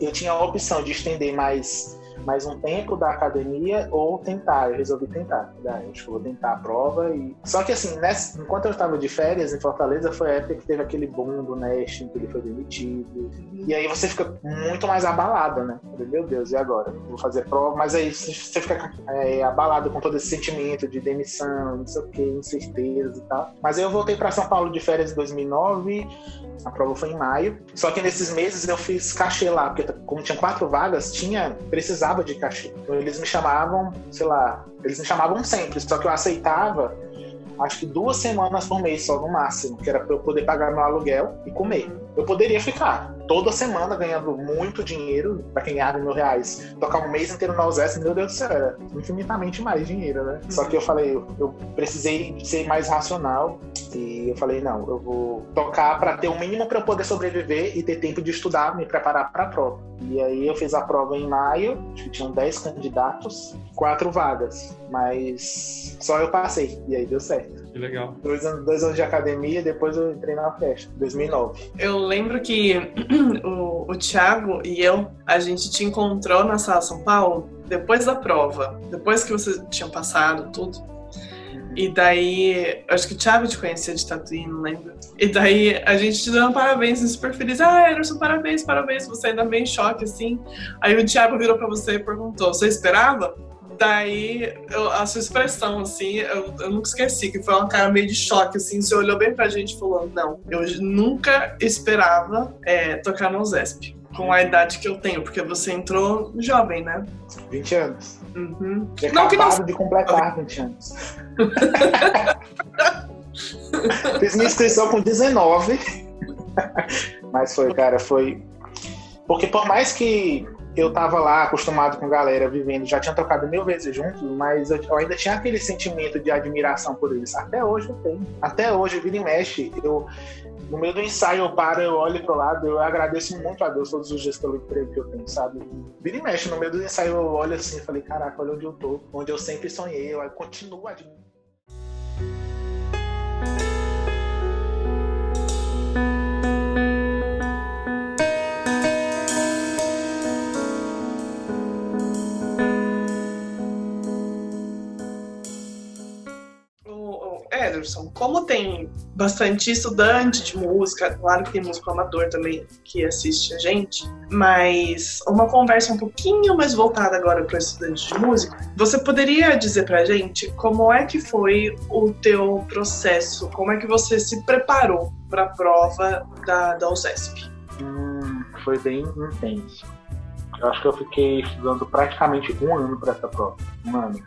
Eu tinha a opção de estender mais mais um tempo da academia ou tentar. Eu resolvi tentar. Daí, acho que vou tentar a prova. E... Só que assim, nessa, enquanto eu estava de férias em Fortaleza, foi a época que teve aquele boom do Nest, que ele foi demitido. E aí você fica muito mais abalada, né? Meu Deus, e agora? Vou fazer prova, mas aí você fica é, abalado com todo esse sentimento de demissão, não sei o que, incerteza e tal. Mas aí eu voltei para São Paulo de férias em 2009 a prova foi em maio. Só que nesses meses eu fiz cachê lá, porque como tinha quatro vagas, tinha precisava de cachê. Então eles me chamavam, sei lá, eles me chamavam sempre, só que eu aceitava acho que duas semanas por mês só no máximo, que era para eu poder pagar meu aluguel e comer. Eu poderia ficar toda semana ganhando muito dinheiro, para quem ganhava mil reais, tocar um mês inteiro na USES, meu Deus do céu, era infinitamente mais dinheiro, né? Só que eu falei, eu precisei ser mais racional e eu falei, não, eu vou tocar para ter o mínimo para eu poder sobreviver e ter tempo de estudar, me preparar para a prova. E aí eu fiz a prova em maio, acho que tinham 10 candidatos, quatro vagas, mas só eu passei, e aí deu certo. Que legal. Dois anos, dois anos de academia, depois eu entrei na festa, 2009. Eu lembro que o, o Thiago e eu, a gente te encontrou na Sala São Paulo depois da prova, depois que você tinha passado tudo. E daí, acho que o Thiago te conhecia de Tatuí, não lembro. E daí a gente te dando parabéns, super feliz. Ah, Anderson, parabéns, parabéns. Você ainda bem em choque, assim. Aí o Thiago virou pra você e perguntou: Você esperava? Daí, eu, a sua expressão, assim, eu, eu nunca esqueci, que foi uma cara meio de choque, assim. Você olhou bem pra gente e falou: Não, eu nunca esperava é, tocar no ZESP com a idade que eu tenho, porque você entrou jovem, né? 20 anos. Uhum. Tinha não, acabado não... de completar 20 anos. Fiz minha inscrição com 19. Mas foi, cara, foi. Porque por mais que eu tava lá acostumado com galera vivendo, já tinha tocado mil vezes juntos, mas eu, ainda tinha aquele sentimento de admiração por eles. Até hoje eu tenho. Até hoje, vira e mexe, eu, no meio do ensaio eu paro, eu olho pro lado, eu agradeço muito a Deus todos os dias pelo emprego que eu tenho, sabe? Vira e mexe, no meio do ensaio eu olho assim e falei, caraca, olha onde eu tô, onde eu sempre sonhei, eu continuo admirando. Ederson, como tem bastante estudante de música, claro que tem músico amador também que assiste a gente, mas uma conversa um pouquinho mais voltada agora para estudante de música, você poderia dizer para a gente como é que foi o teu processo, como é que você se preparou para a prova da, da USESP? Hum, foi bem intenso. Eu acho que eu fiquei estudando praticamente um ano para essa prova. Um ano.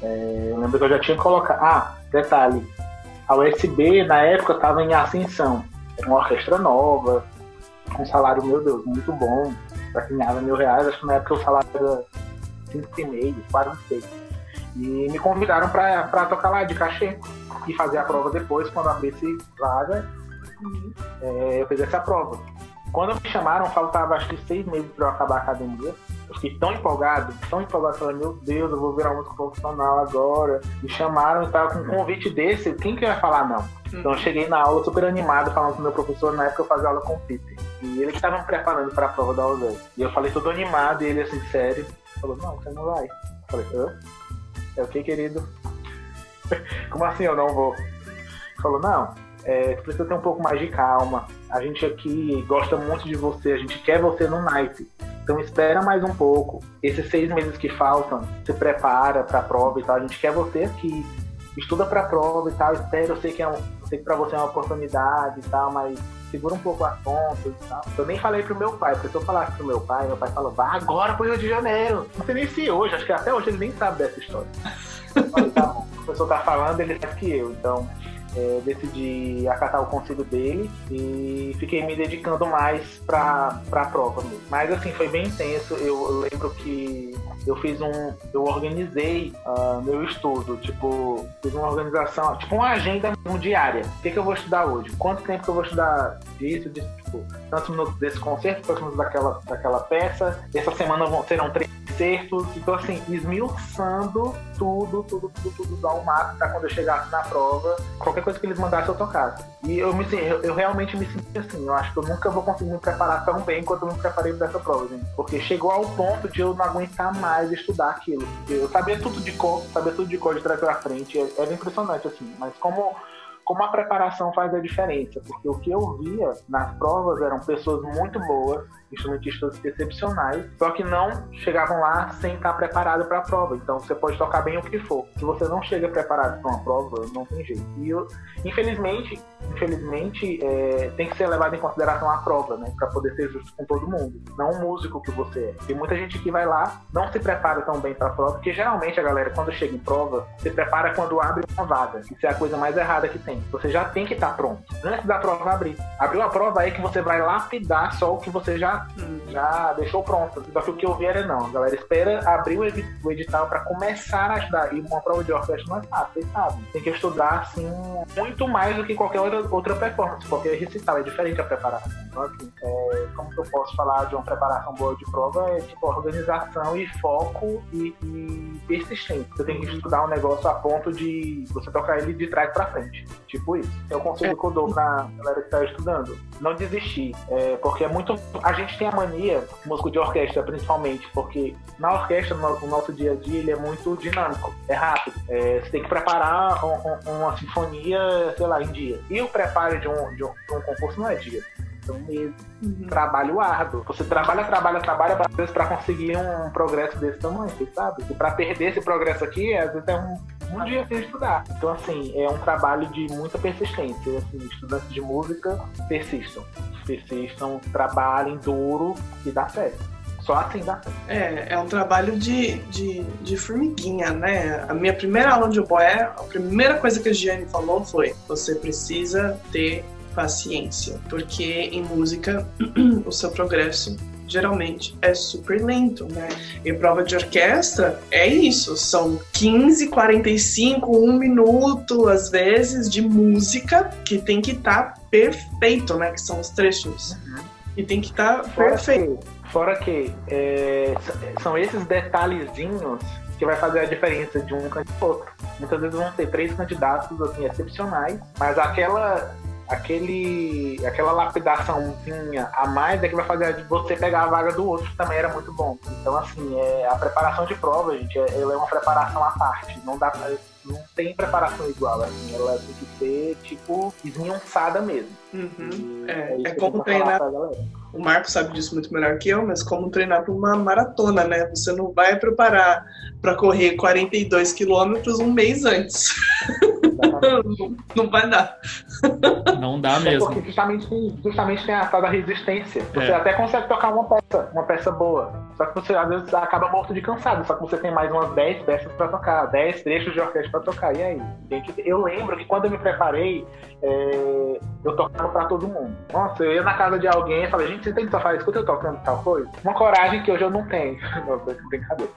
É, eu lembro que eu já tinha colocado. Ah, detalhe. A USB, na época, estava em ascensão. Era uma orquestra nova, com um salário, meu Deus, muito bom. Pra quem ganhava mil reais, acho que na época o salário era cinco e meio, quase seis. E me convidaram para tocar lá de cachê e fazer a prova depois, quando abrisse vaga. É, eu fiz essa prova. Quando me chamaram, faltava acho que seis meses para eu acabar a academia. Fiquei tão empolgado, tão empolgado, falei, meu Deus, eu vou virar músico profissional agora. Me chamaram e tava com um convite desse, quem que vai falar não? Então eu cheguei na aula super animado, falando com meu professor, na época eu fazia aula com o Peter. E ele que estava me preparando para a prova da USES. E eu falei todo animado, e ele assim, sério, falou, não, você não vai. Eu falei, hã? É o que, querido? Como assim eu não vou? Ele falou, não, é, precisa ter um pouco mais de calma. A gente aqui gosta muito de você, a gente quer você no naipe. Então espera mais um pouco. Esses seis meses que faltam, se prepara para a prova e tal. A gente quer você aqui. Estuda para a prova e tal. Espera, eu sei que é um, sei que para você é uma oportunidade e tal, mas segura um pouco as pontas e tal. Eu nem falei pro meu pai, porque se eu falasse pro meu pai, meu pai falou, vá agora pro Rio de Janeiro. Não sei nem se hoje, acho que até hoje ele nem sabe dessa história. Mas, tá bom, o professor tá falando, ele sabe que eu. Então, é, decidi acatar o conselho dele e fiquei me dedicando mais para a prova mesmo. Mas assim, foi bem intenso. Eu, lembro que eu fiz um. Eu organizei uh, meu estudo, tipo, fiz uma organização, tipo uma agenda diária. O que, que eu vou estudar hoje? Quanto tempo que eu vou estudar disso, disso, tipo, tantos minutos desse concerto, tantos minutos daquela, daquela peça. Essa semana vão, serão três concertos. Então, assim, esmiuçando tudo, tudo, tudo, tudo ao máximo para quando eu chegasse na prova, qualquer coisa que eles mandassem eu tocasse. E eu, me, eu, eu realmente me senti assim. Eu acho que eu nunca vou conseguir me preparar tão bem quanto eu me preparei para essa prova, gente. Porque chegou ao ponto de eu não aguentar mais estudar aquilo. Eu sabia tudo de cor, sabia tudo de cor de trás para frente. Era impressionante, assim. Mas como como a preparação faz a diferença, porque o que eu via nas provas eram pessoas muito boas, instrumentistas excepcionais, só que não chegavam lá sem estar preparado para a prova. Então você pode tocar bem o que for. Se você não chega preparado para uma prova, não tem jeito. E eu, infelizmente, infelizmente é, tem que ser levado em consideração a prova, né, para poder ser justo com todo mundo, não o músico que você é. Tem muita gente que vai lá não se prepara tão bem para a prova, porque geralmente a galera quando chega em prova se prepara quando abre uma vaga. Isso é a coisa mais errada que tem. Você já tem que estar pronto antes da prova abrir. Abriu a prova aí que você vai lapidar só o que você já já deixou pronto. Só que o que eu vi era não, a galera espera abrir o edital para começar a estudar. E uma prova de orquestra não é fácil. Tem que estudar, assim, muito mais do que qualquer outra, outra performance, qualquer recital. É diferente a preparação. Então, assim, é, como que eu posso falar de uma preparação boa de prova? É tipo organização e foco e, e persistência. Você tem que estudar um negócio a ponto de você tocar ele de trás para frente. Tipo isso. É o conselho que eu dou pra galera que tá estudando. Não desistir. É, porque é muito. A gente tem a mania, músico de orquestra principalmente, porque na orquestra, no nosso dia a dia, ele é muito dinâmico, é rápido. É, você tem que preparar um, um, uma sinfonia, sei lá, em dia. E o preparo de um, de um, de um concurso não é dia são meses. Uhum. Trabalho árduo. Você trabalha, trabalha, trabalha, às vezes, para conseguir um progresso desse tamanho, sabe? E para perder esse progresso aqui, às vezes é um, um dia sem estudar. Então, assim, é um trabalho de muita persistência. Assim, estudantes de música persistam. Persistam, trabalhem duro e dá certo. Só assim dá. É, é um trabalho de, de, de formiguinha, né? A minha primeira aula de oboé, a primeira coisa que a Giane falou foi: você precisa ter paciência, porque em música o seu progresso geralmente é super lento, né? E prova de orquestra é isso, são 15, 45, 1 minuto, às vezes, de música que tem que estar tá perfeito, né? Que são os trechos. Uhum. E tem que estar tá perfeito. Que, fora que é, são esses detalhezinhos que vai fazer a diferença de um candidato para outro. Muitas vezes vão ter três candidatos assim, excepcionais, mas aquela aquele, aquela lapidaçãozinha a mais é que vai fazer você pegar a vaga do outro, que também era muito bom. Então, assim, é, a preparação de prova, gente, é, ela é uma preparação à parte. Não dá pra, não tem preparação igual, assim, ela tem que ser, tipo, esmiuçada mesmo. Uhum. É, é, é como treinar. O Marco sabe disso muito melhor que eu, mas como treinar para uma maratona, né? Você não vai preparar para correr 42 quilômetros um mês antes. não, não, vai dar. Não dá mesmo. É porque justamente, justamente tem a tal da resistência. Você é. até consegue tocar uma peça, uma peça boa. Só que você às vezes acaba morto de cansado. Só que você tem mais umas 10 peças para tocar, 10 trechos de orquestra para tocar. E aí? Eu lembro que quando eu me preparei, é, eu tocava para todo mundo. Nossa, eu ia na casa de alguém e falei, gente, você tem que tocar, escuta eu tocando tal coisa. Uma coragem que hoje eu não tenho. Não, brincadeira.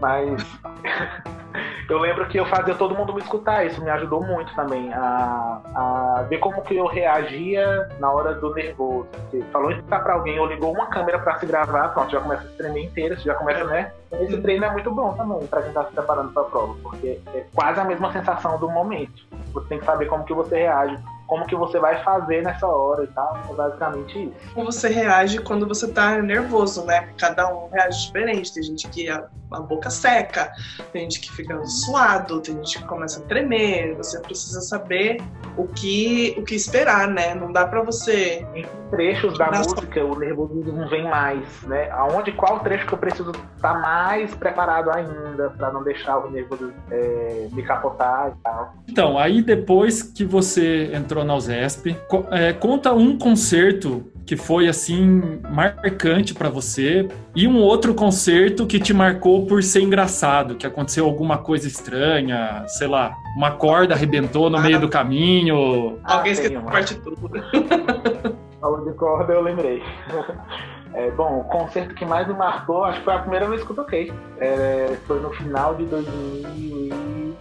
Mas eu lembro que eu fazia todo mundo me escutar, isso me ajudou muito também a, a ver como que eu reagia na hora do nervoso. Porque falou em escutar pra alguém, ou ligou uma câmera para se gravar, pronto, já começa a tremer inteira, já começa, né? Esse treino é muito bom também pra quem tá se preparando pra prova, porque é quase a mesma sensação do momento. Você tem que saber como que você reage como que você vai fazer nessa hora e tal. É basicamente isso. Como você reage quando você tá nervoso, né? Cada um reage diferente. Tem gente que a, a boca seca, tem gente que fica suado, tem gente que começa a tremer. Você precisa saber o que, o que esperar, né? Não dá para você. Em trechos da música, o nervosismo vem mais, né? Aonde, qual trecho que eu preciso estar tá mais preparado ainda para não deixar o nervoso é, me capotar e tal. Então, aí depois que você entrou na USESP. É, conta um concerto que foi assim marcante para você e um outro concerto que te marcou por ser engraçado, que aconteceu alguma coisa estranha, sei lá, uma corda arrebentou no ah, meio do caminho. Alguém esqueceu a partitura. Falou de corda, eu lembrei. É, bom, o concerto que mais me marcou, acho que foi a primeira vez que eu toquei. É, foi no final de 2000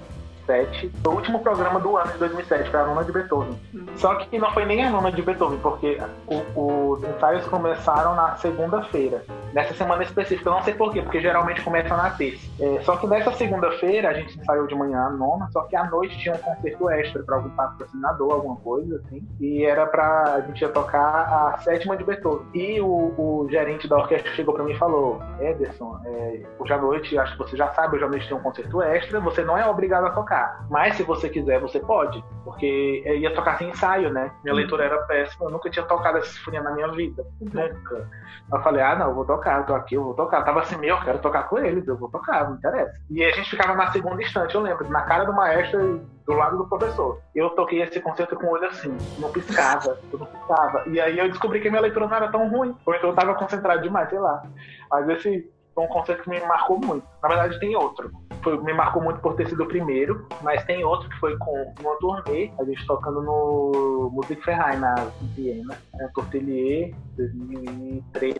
2007, o último programa do ano de 2007, foi a nona de Beethoven. Só que não foi nem a nona de Beethoven, porque o, os ensaios começaram na segunda-feira. Nessa semana específica, eu não sei porquê, porque geralmente começa na terça. É, só que nessa segunda-feira a gente ensaiou de manhã a nona, só que à noite tinha um concerto extra para algum patrocinador, alguma coisa assim. E era pra. A gente ia tocar a sétima de Beethoven. E o, o gerente da orquestra chegou para mim e falou: Ederson, é, hoje à noite, acho que você já sabe, hoje à noite tem um concerto extra, você não é obrigado a tocar tocar. Mas se você quiser, você pode. Porque ia tocar sem ensaio, né? Minha leitura era péssima, eu nunca tinha tocado essa sinfonia na minha vida. Nunca. Eu falei, ah, não, eu vou tocar, eu tô aqui, eu vou tocar. Eu tava assim, meu, eu quero tocar com eles, eu vou tocar, não interessa. E a gente ficava na segunda instante, eu lembro, na cara do maestro do lado do professor. Eu toquei esse concerto com o olho assim, não piscava, eu não piscava. E aí eu descobri que minha leitura não era tão ruim, ou então eu tava concentrado demais, sei lá. Mas esse foi um concerto que me marcou muito. Na verdade, tem outro foi, me marcou muito por ter sido o primeiro, mas tem outro que foi com uma turnê, a gente tocando no Musikverein na Viena, né? Tortelier, 2003,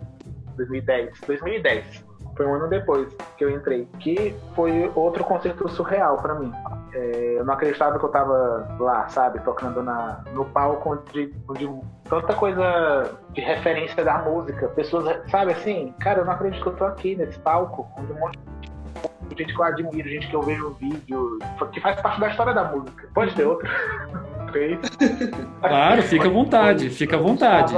2010, 2010. Foi um ano depois que eu entrei, que foi outro concerto surreal para mim. é, eu não acreditava que eu tava lá, sabe, tocando na, no palco onde, onde tanta coisa de referência da música. Pessoas, sabe assim, cara, eu não acredito que eu tô aqui nesse palco, onde um monte de gente que eu admiro, gente que eu vejo um vídeo, que faz parte da história da música. Pode ter outro. claro, fica à vontade, fica à vontade.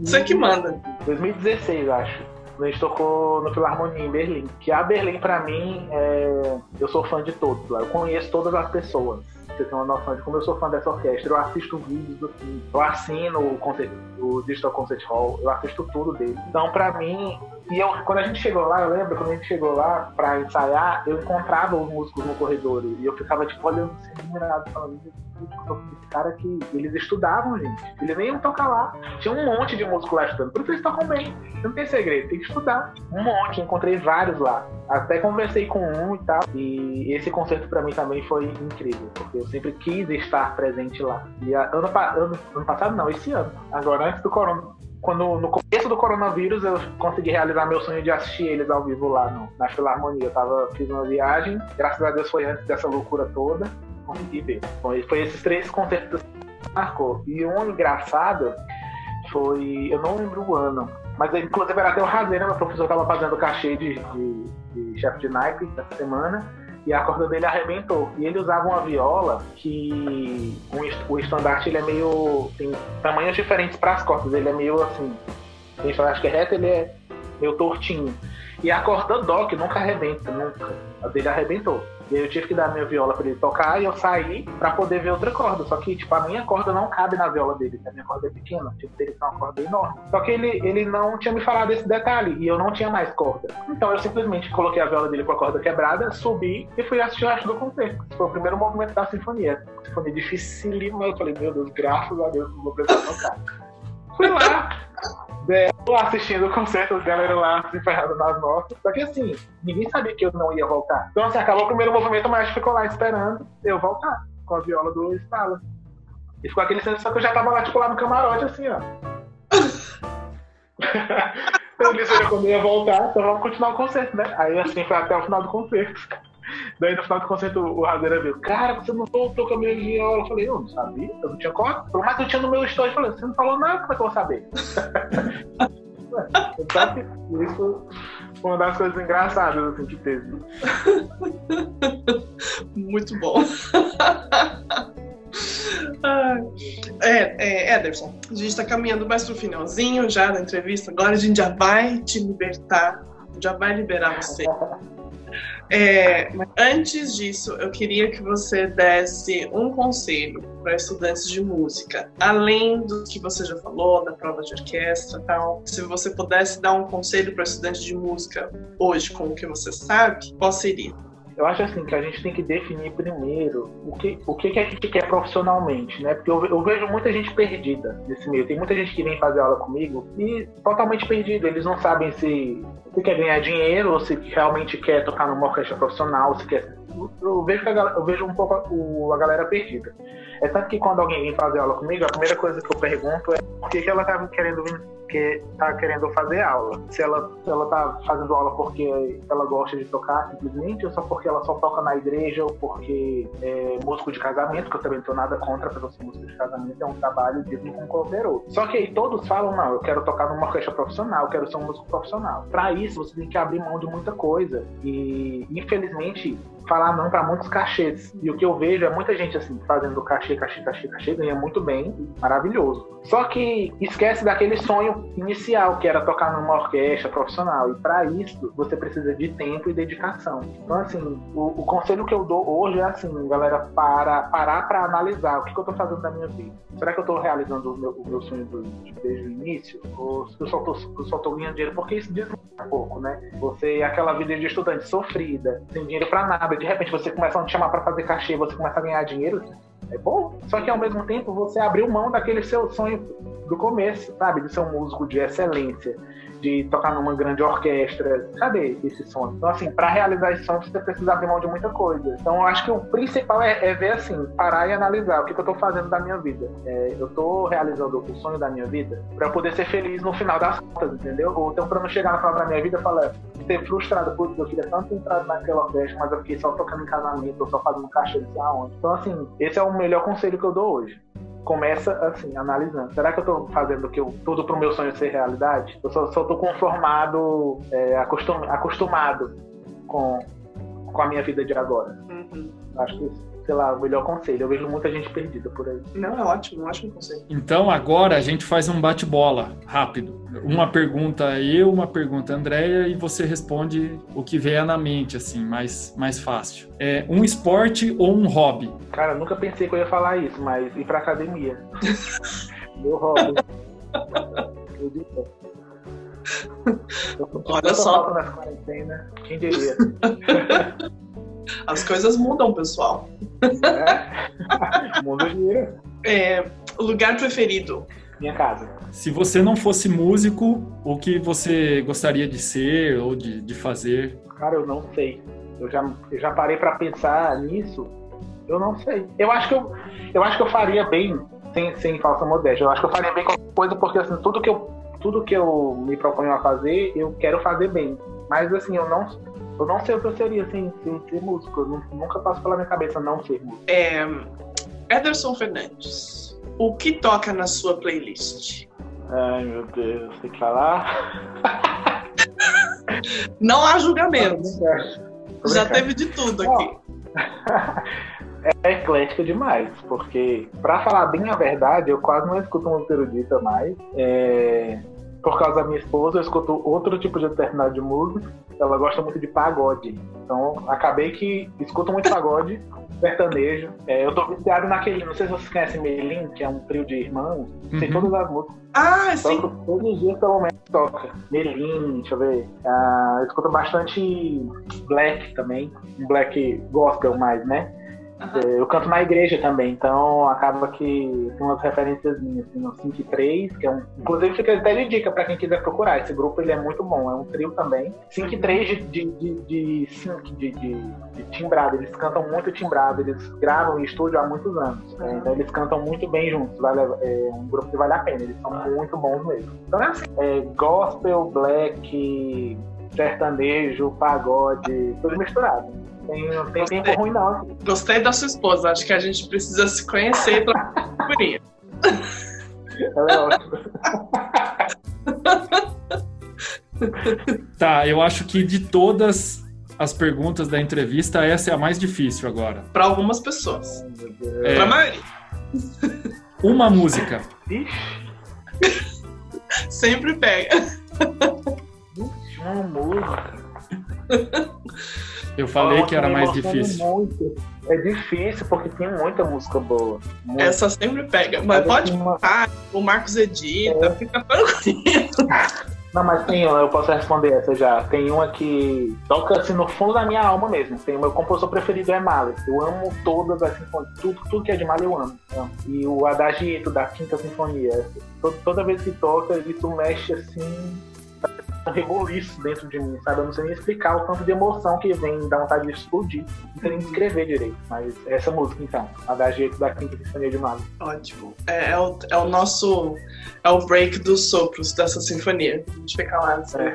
Você que manda. 2016, acho a gente tocou no Filarmonia em Berlim. Que a Berlim, para mim, é... eu sou fã de todos lá. Eu conheço todas as pessoas. Você tem uma noção de como eu sou fã dessa orquestra. Eu assisto vídeos assim, eu assino o, concert... o Digital Concert Hall, eu assisto tudo dele. Então, para mim, e eu, quando a gente chegou lá, eu lembro, quando a gente chegou lá pra ensaiar, eu encontrava os músicos no corredor e eu ficava, tipo, olhando assim, admirado, falando, esse cara que eles estudavam, gente. Eles nem iam tocar lá. Tinha um monte de músico lá estudando. Por isso eles tocam bem. Não tem segredo, tem que estudar. Um monte, encontrei vários lá. Até conversei com um e tal. E esse concerto para mim também foi incrível, porque eu sempre quis estar presente lá. E ano, ano, ano passado, não, esse ano. Agora, antes do corona, quando no começo do coronavírus eu consegui realizar meu sonho de assistir eles ao vivo lá no, na Filarmonia. Eu tava, fiz uma viagem, graças a Deus foi antes dessa loucura toda, consegui ver. Bom, foi esses três concertos que marcou. E um engraçado foi, eu não lembro o ano, mas inclusive era até o Razeira, meu professor tava fazendo cachê de, de, de chefe de naipe essa semana e a corda dele arrebentou. E ele usava uma viola que o estandarte ele é meio. tem tamanhos diferentes para as cordas. Ele é meio assim. Gente acho que é reto, ele é meio tortinho. E a corda que nunca arrebenta, nunca. A dele arrebentou. E aí eu tive que dar minha viola para ele tocar e eu saí para poder ver outra corda. Só que, tipo, a minha corda não cabe na viola dele, a minha corda é pequena. Tipo, ele tem uma corda enorme. Só que ele, ele não tinha me falado desse detalhe e eu não tinha mais corda. Então eu simplesmente coloquei a viola dele com a corda quebrada, subi e fui assistir o resto do concerto. Esse foi o primeiro movimento da sinfonia. Sinfonia dificílima. Eu falei, meu Deus, graças a Deus, não vou precisar tocar. Fui lá, dela assistindo o concerto, dela era lá se ferrando nas notas. Só que assim, ninguém sabia que eu não ia voltar. Então assim, acabou o primeiro movimento, mas ficou lá esperando eu voltar com a viola do Stala. E ficou aquele senso, só que eu já tava lá, tipo, lá no camarote, assim, ó. eu disse quando eu ia voltar, então vamos continuar o concerto, né? Aí assim foi até o final do concerto. Daí no final do concerto o Radeira veio, cara, você não voltou com a minha viola. Eu falei, eu não sabia, eu não tinha corte. Mas eu tinha no meu story, falei, você não falou nada, como é que eu vou saber? então, isso foi uma das coisas engraçadas assim, que teve. Muito bom. É, é, Ederson, a gente está caminhando mais pro finalzinho já da entrevista. Agora a gente já vai te libertar, já vai liberar você. É, antes disso, eu queria que você desse um conselho para estudantes de música, além do que você já falou, da prova de orquestra tal. Se você pudesse dar um conselho para estudantes de música hoje, com o que você sabe, qual seria? Eu acho assim que a gente tem que definir primeiro o que, o que, que a gente quer profissionalmente, né? Porque eu, eu, vejo muita gente perdida nesse meio. Tem muita gente que vem fazer aula comigo e totalmente perdido. Eles não sabem se, se quer ganhar dinheiro ou se realmente quer tocar numa orquestra profissional, se quer. Eu vejo, a, eu vejo um pouco a, a galera perdida. É tanto que quando alguém vem fazer aula comigo, a primeira coisa que eu pergunto é por que, que ela tá querendo vir porque está querendo fazer aula. Se ela ela tá fazendo aula porque ela gosta de tocar simplesmente, ou só porque ela só toca na igreja, ou porque é músico de casamento, que eu também não tenho nada contra para ser músico de casamento, é um trabalho digno com qualquer outro. Só que aí todos falam, não, eu quero tocar numa orquestra profissional, eu quero ser um músico profissional. Para isso, você tem que abrir mão de muita coisa. E, infelizmente, falar não para muitos cachês. E o que eu vejo é muita gente assim, fazendo cachê, cachê, cachê, cachê, ganha muito bem, maravilhoso. Só que esquece daquele sonho inicial, que era tocar numa orquestra profissional. E para isso, você precisa de tempo e dedicação. Então, assim, o, o, conselho que eu dou hoje é assim, galera, para, parar para analisar o que, que eu tô fazendo da minha vida. Será que eu tô realizando o meu, o meu sonho do, desde o início? Ou eu só, tô ganhando dinheiro? Porque isso diz um pouco, né? Você, aquela vida de estudante sofrida, sem dinheiro para nada, de repente você começa a te chamar para fazer cachê, você começa a ganhar dinheiro, é bom. Só que ao mesmo tempo você abriu mão daquele seu sonho do começo, sabe? De ser um músico de excelência, de tocar numa grande orquestra. Cadê esse sonho? Então, assim, para realizar esse sonho, você precisa abrir mão de muita coisa. Então, eu acho que o principal é, é ver, assim, parar e analisar o que, que eu tô fazendo da minha vida. É, eu tô realizando o sonho da minha vida para poder ser feliz no final das contas, entendeu? Ou então, pra não chegar no final da minha vida e falar, ser frustrado, putz, eu queria tanto entrar naquela orquestra, mas eu fiquei só tocando em casamento, ou só fazendo caixa de aonde. Então, assim, esse é o melhor conselho que eu dou hoje começa assim, analisando. Será que eu estou fazendo que eu, tudo para o meu sonho ser realidade? Eu só estou conformado, é, acostum, acostumado com, com a minha vida de agora. Uhum. Acho que sei lá, o melhor conselho. Eu vejo muita gente perdida por aí. Não, é ótimo, um ótimo conselho. Então agora a gente faz um bate-bola rápido. Uma pergunta eu, uma pergunta Andréia, e você responde o que vier na mente, assim, mais, mais fácil. É um esporte ou um hobby? Cara, nunca pensei que eu ia falar isso, mas ir pra academia. Meu hobby. Olha só. Na quarentena, quem diria? As coisas mudam, pessoal. É. Muda gira. É, lugar preferido. Minha casa. Se você não fosse músico, o que você gostaria de ser ou de, de fazer? Cara, eu não sei. Eu já, eu já parei para pensar nisso. Eu não sei. Eu acho que eu, eu acho que eu faria bem, sem, sem falsa modéstia. Eu acho que eu faria bem qualquer coisa, porque assim, tudo que eu, tudo que eu me proponho a fazer, eu quero fazer bem. Mas assim, eu não, eu não sei o que eu seria sem, sem ser músico. Eu nunca passo pela minha cabeça não ser músico. É, Ederson Fernandes, o que toca na sua playlist? Ai, meu Deus, tem que falar? não há julgamento. Já teve de tudo aqui. é eclética demais, porque, para falar bem a verdade, eu quase não escuto música erudita mais. É, por causa da minha esposa, eu escuto outro tipo de determinado de música. Ela gosta muito de pagode. Então, acabei que escuto muito pagode, sertanejo. É, eu tô viciado naquele, não sei se vocês conhecem Melim, que é um trio de irmãos. Uhum. Tem todas as músicas. Ah, sim. Toco todos os dias, pelo menos, toca. Melim, deixa eu ver. Ah, eu escuto bastante black também. Um black gospel mais, né? Uhum. Eu canto na igreja também, então acaba que tem umas referências assim, no 5 e 3, que é um. Inclusive fica até de dica para quem quiser procurar. Esse grupo ele é muito bom, é um trio também. 5 e 3 de, de, de, de, de, de, de timbrado, eles cantam muito timbrado, eles gravam em estúdio há muitos anos. Uhum. Né? Então eles cantam muito bem juntos, vale, é um grupo que vale a pena, eles são muito bons mesmo. Então é assim, é gospel, black, sertanejo, pagode, tudo misturado. Tem, tem tempo ruim, não. Gostei da sua esposa. Acho que a gente precisa se conhecer pra figurinha. Ela é ótima. tá, eu acho que de todas as perguntas da entrevista, essa é a mais difícil agora. Para algumas pessoas. É... Pra maioria. Uma música. Sempre pega. Uma música. Eu falei que era mais difícil. Muito. É difícil porque tem muita música boa. Muita. Essa sempre pega. Mas, pode uma... Ah, o Marcos edita, é. fica tranquilo. Não, mas tem uma, eu posso responder essa já. Tem uma que toca assim no fundo da minha alma mesmo. Tem o meu compositor preferido é Mahler. Eu amo todas as sinfonias. Tudo, tudo que é de Mahler eu amo. E o Adagito da Quinta Sinfonia. Toda, vez que toca, isso mexe assim reboliço dentro de mim, sabe? Eu não sei nem explicar o tanto de emoção que vem, dá vontade de explodir. Não sei nem descrever direito. Mas essa música, então, a da jeito da Quinta Sinfonia de Mahler. Ótimo. É, é, o, é o nosso. É o break dos sopros dessa sinfonia. A gente fica lá assim. É.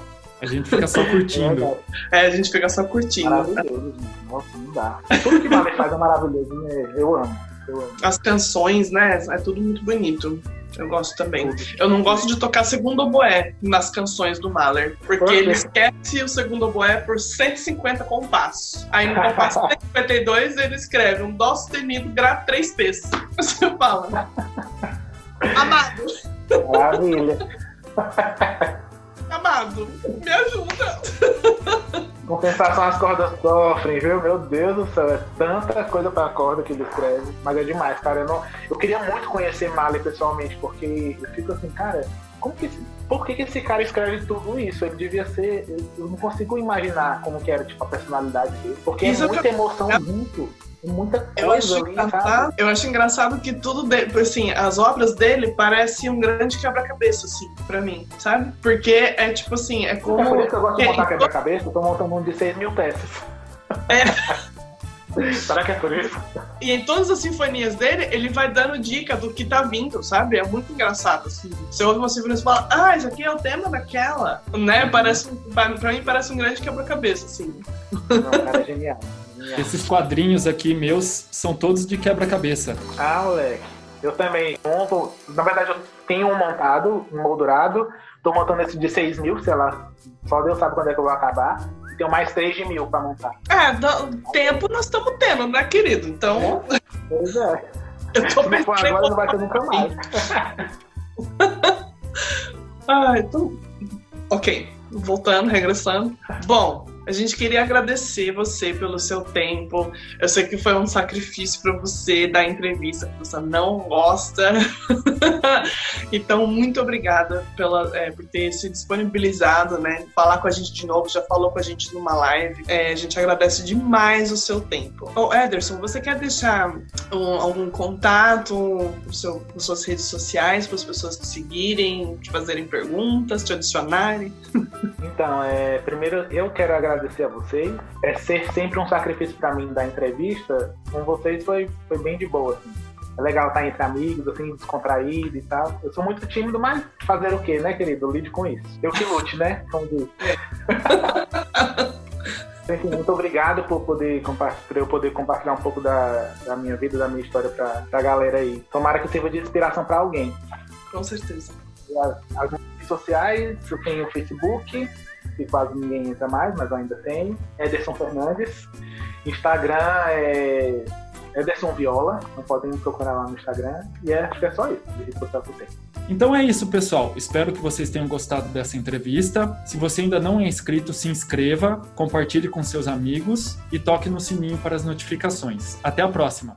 A gente fica só curtindo. É, a gente fica só curtindo. Maravilhoso, Nossa, não dá. Tudo que Mahler faz é maravilhoso, né? Eu amo. Eu amo. As canções, né? É tudo muito bonito. Eu gosto também. Eu não gosto de tocar segundo oboé nas canções do Mahler, porque ele esquece o segundo oboé por 150 compassos. Aí no compasso 152 ele escreve um dó sustenido grave 3 P's. Você fala. Amado. Maravilha. Amado, me ajuda. Compensação as cordas sofrem, viu? Meu Deus do céu, é tanta coisa pra corda que ele escreve. Mas é demais, cara. Eu, não, eu queria muito conhecer Mahler pessoalmente, porque eu fico assim, cara, como que, por que, que esse cara escreve tudo isso? Ele devia ser. Eu não consigo imaginar como que era tipo, a personalidade dele. Porque é isso é muita emoção junto. Muita coisa Eu acho, ali, engraçado, eu acho engraçado que tudo dele, assim, as obras dele parecem um grande quebra-cabeça, assim, pra mim, sabe? Porque é tipo assim, é como. É por isso que eu gosto de é, montar quebra-cabeça, eu tô montando um de 6 mil peças. É. Será que é por isso? E em todas as sinfonias dele, ele vai dando dica do que tá vindo, sabe? É muito engraçado, assim. Você ouve uma sinfonia e fala, ah, isso aqui é o tema daquela. Né? Parece, pra pra mim parece um grande quebra-cabeça, assim. Não, cara, é genial. Esses quadrinhos aqui meus são todos de quebra-cabeça. Ah, moleque. Eu também monto. Na verdade, eu tenho um montado, um moldurado. Tô montando esse de 6 mil, sei lá. Só Deus sabe quando é que eu vou acabar. E tenho mais 3 de mil pra montar. É, dá- tempo nós estamos tendo, né, querido? Então, Pois é. eu tô Se não for pensando. agora, não vai ter nunca mais. Ah, então. Ok, voltando, regressando. Bom, a gente queria agradecer você pelo seu tempo. Eu sei que foi um sacrifício para você dar entrevista que você não gosta. então, muito obrigada pela, é, por ter se disponibilizado, né? Falar com a gente de novo, já falou com a gente numa live. É, a gente agradece demais o seu tempo. Ô, Ederson, você quer deixar um- algum contato, o seu, as suas redes sociais, para as pessoas te seguirem, te fazerem perguntas, te adicionarem? Então, é, primeiro eu quero agradecer a vocês. É ser sempre um sacrifício pra mim dar entrevista. Com vocês foi, foi bem de boa. Assim. É legal estar entre amigos, assim, descontraído e tal. Eu sou muito tímido, mas fazer o quê, né, querido? Eu lide com isso. Eu que lute, né? Como diz. Enfim, muito obrigado por, poder compa- por eu poder compartilhar um pouco da, da minha vida, da minha história pra, pra galera aí. Tomara que sirva de inspiração pra alguém. Com certeza. As, as redes sociais, eu tenho o Facebook, que quase ninguém entra mais, mas ainda tenho. Ederson Fernandes. Instagram é Ederson Viola, não podem me procurar lá no Instagram. E é, acho que é só isso, de que tenho. Então é isso, pessoal. Espero que vocês tenham gostado dessa entrevista. Se você ainda não é inscrito, se inscreva, compartilhe com seus amigos e toque no sininho para as notificações. Até a próxima!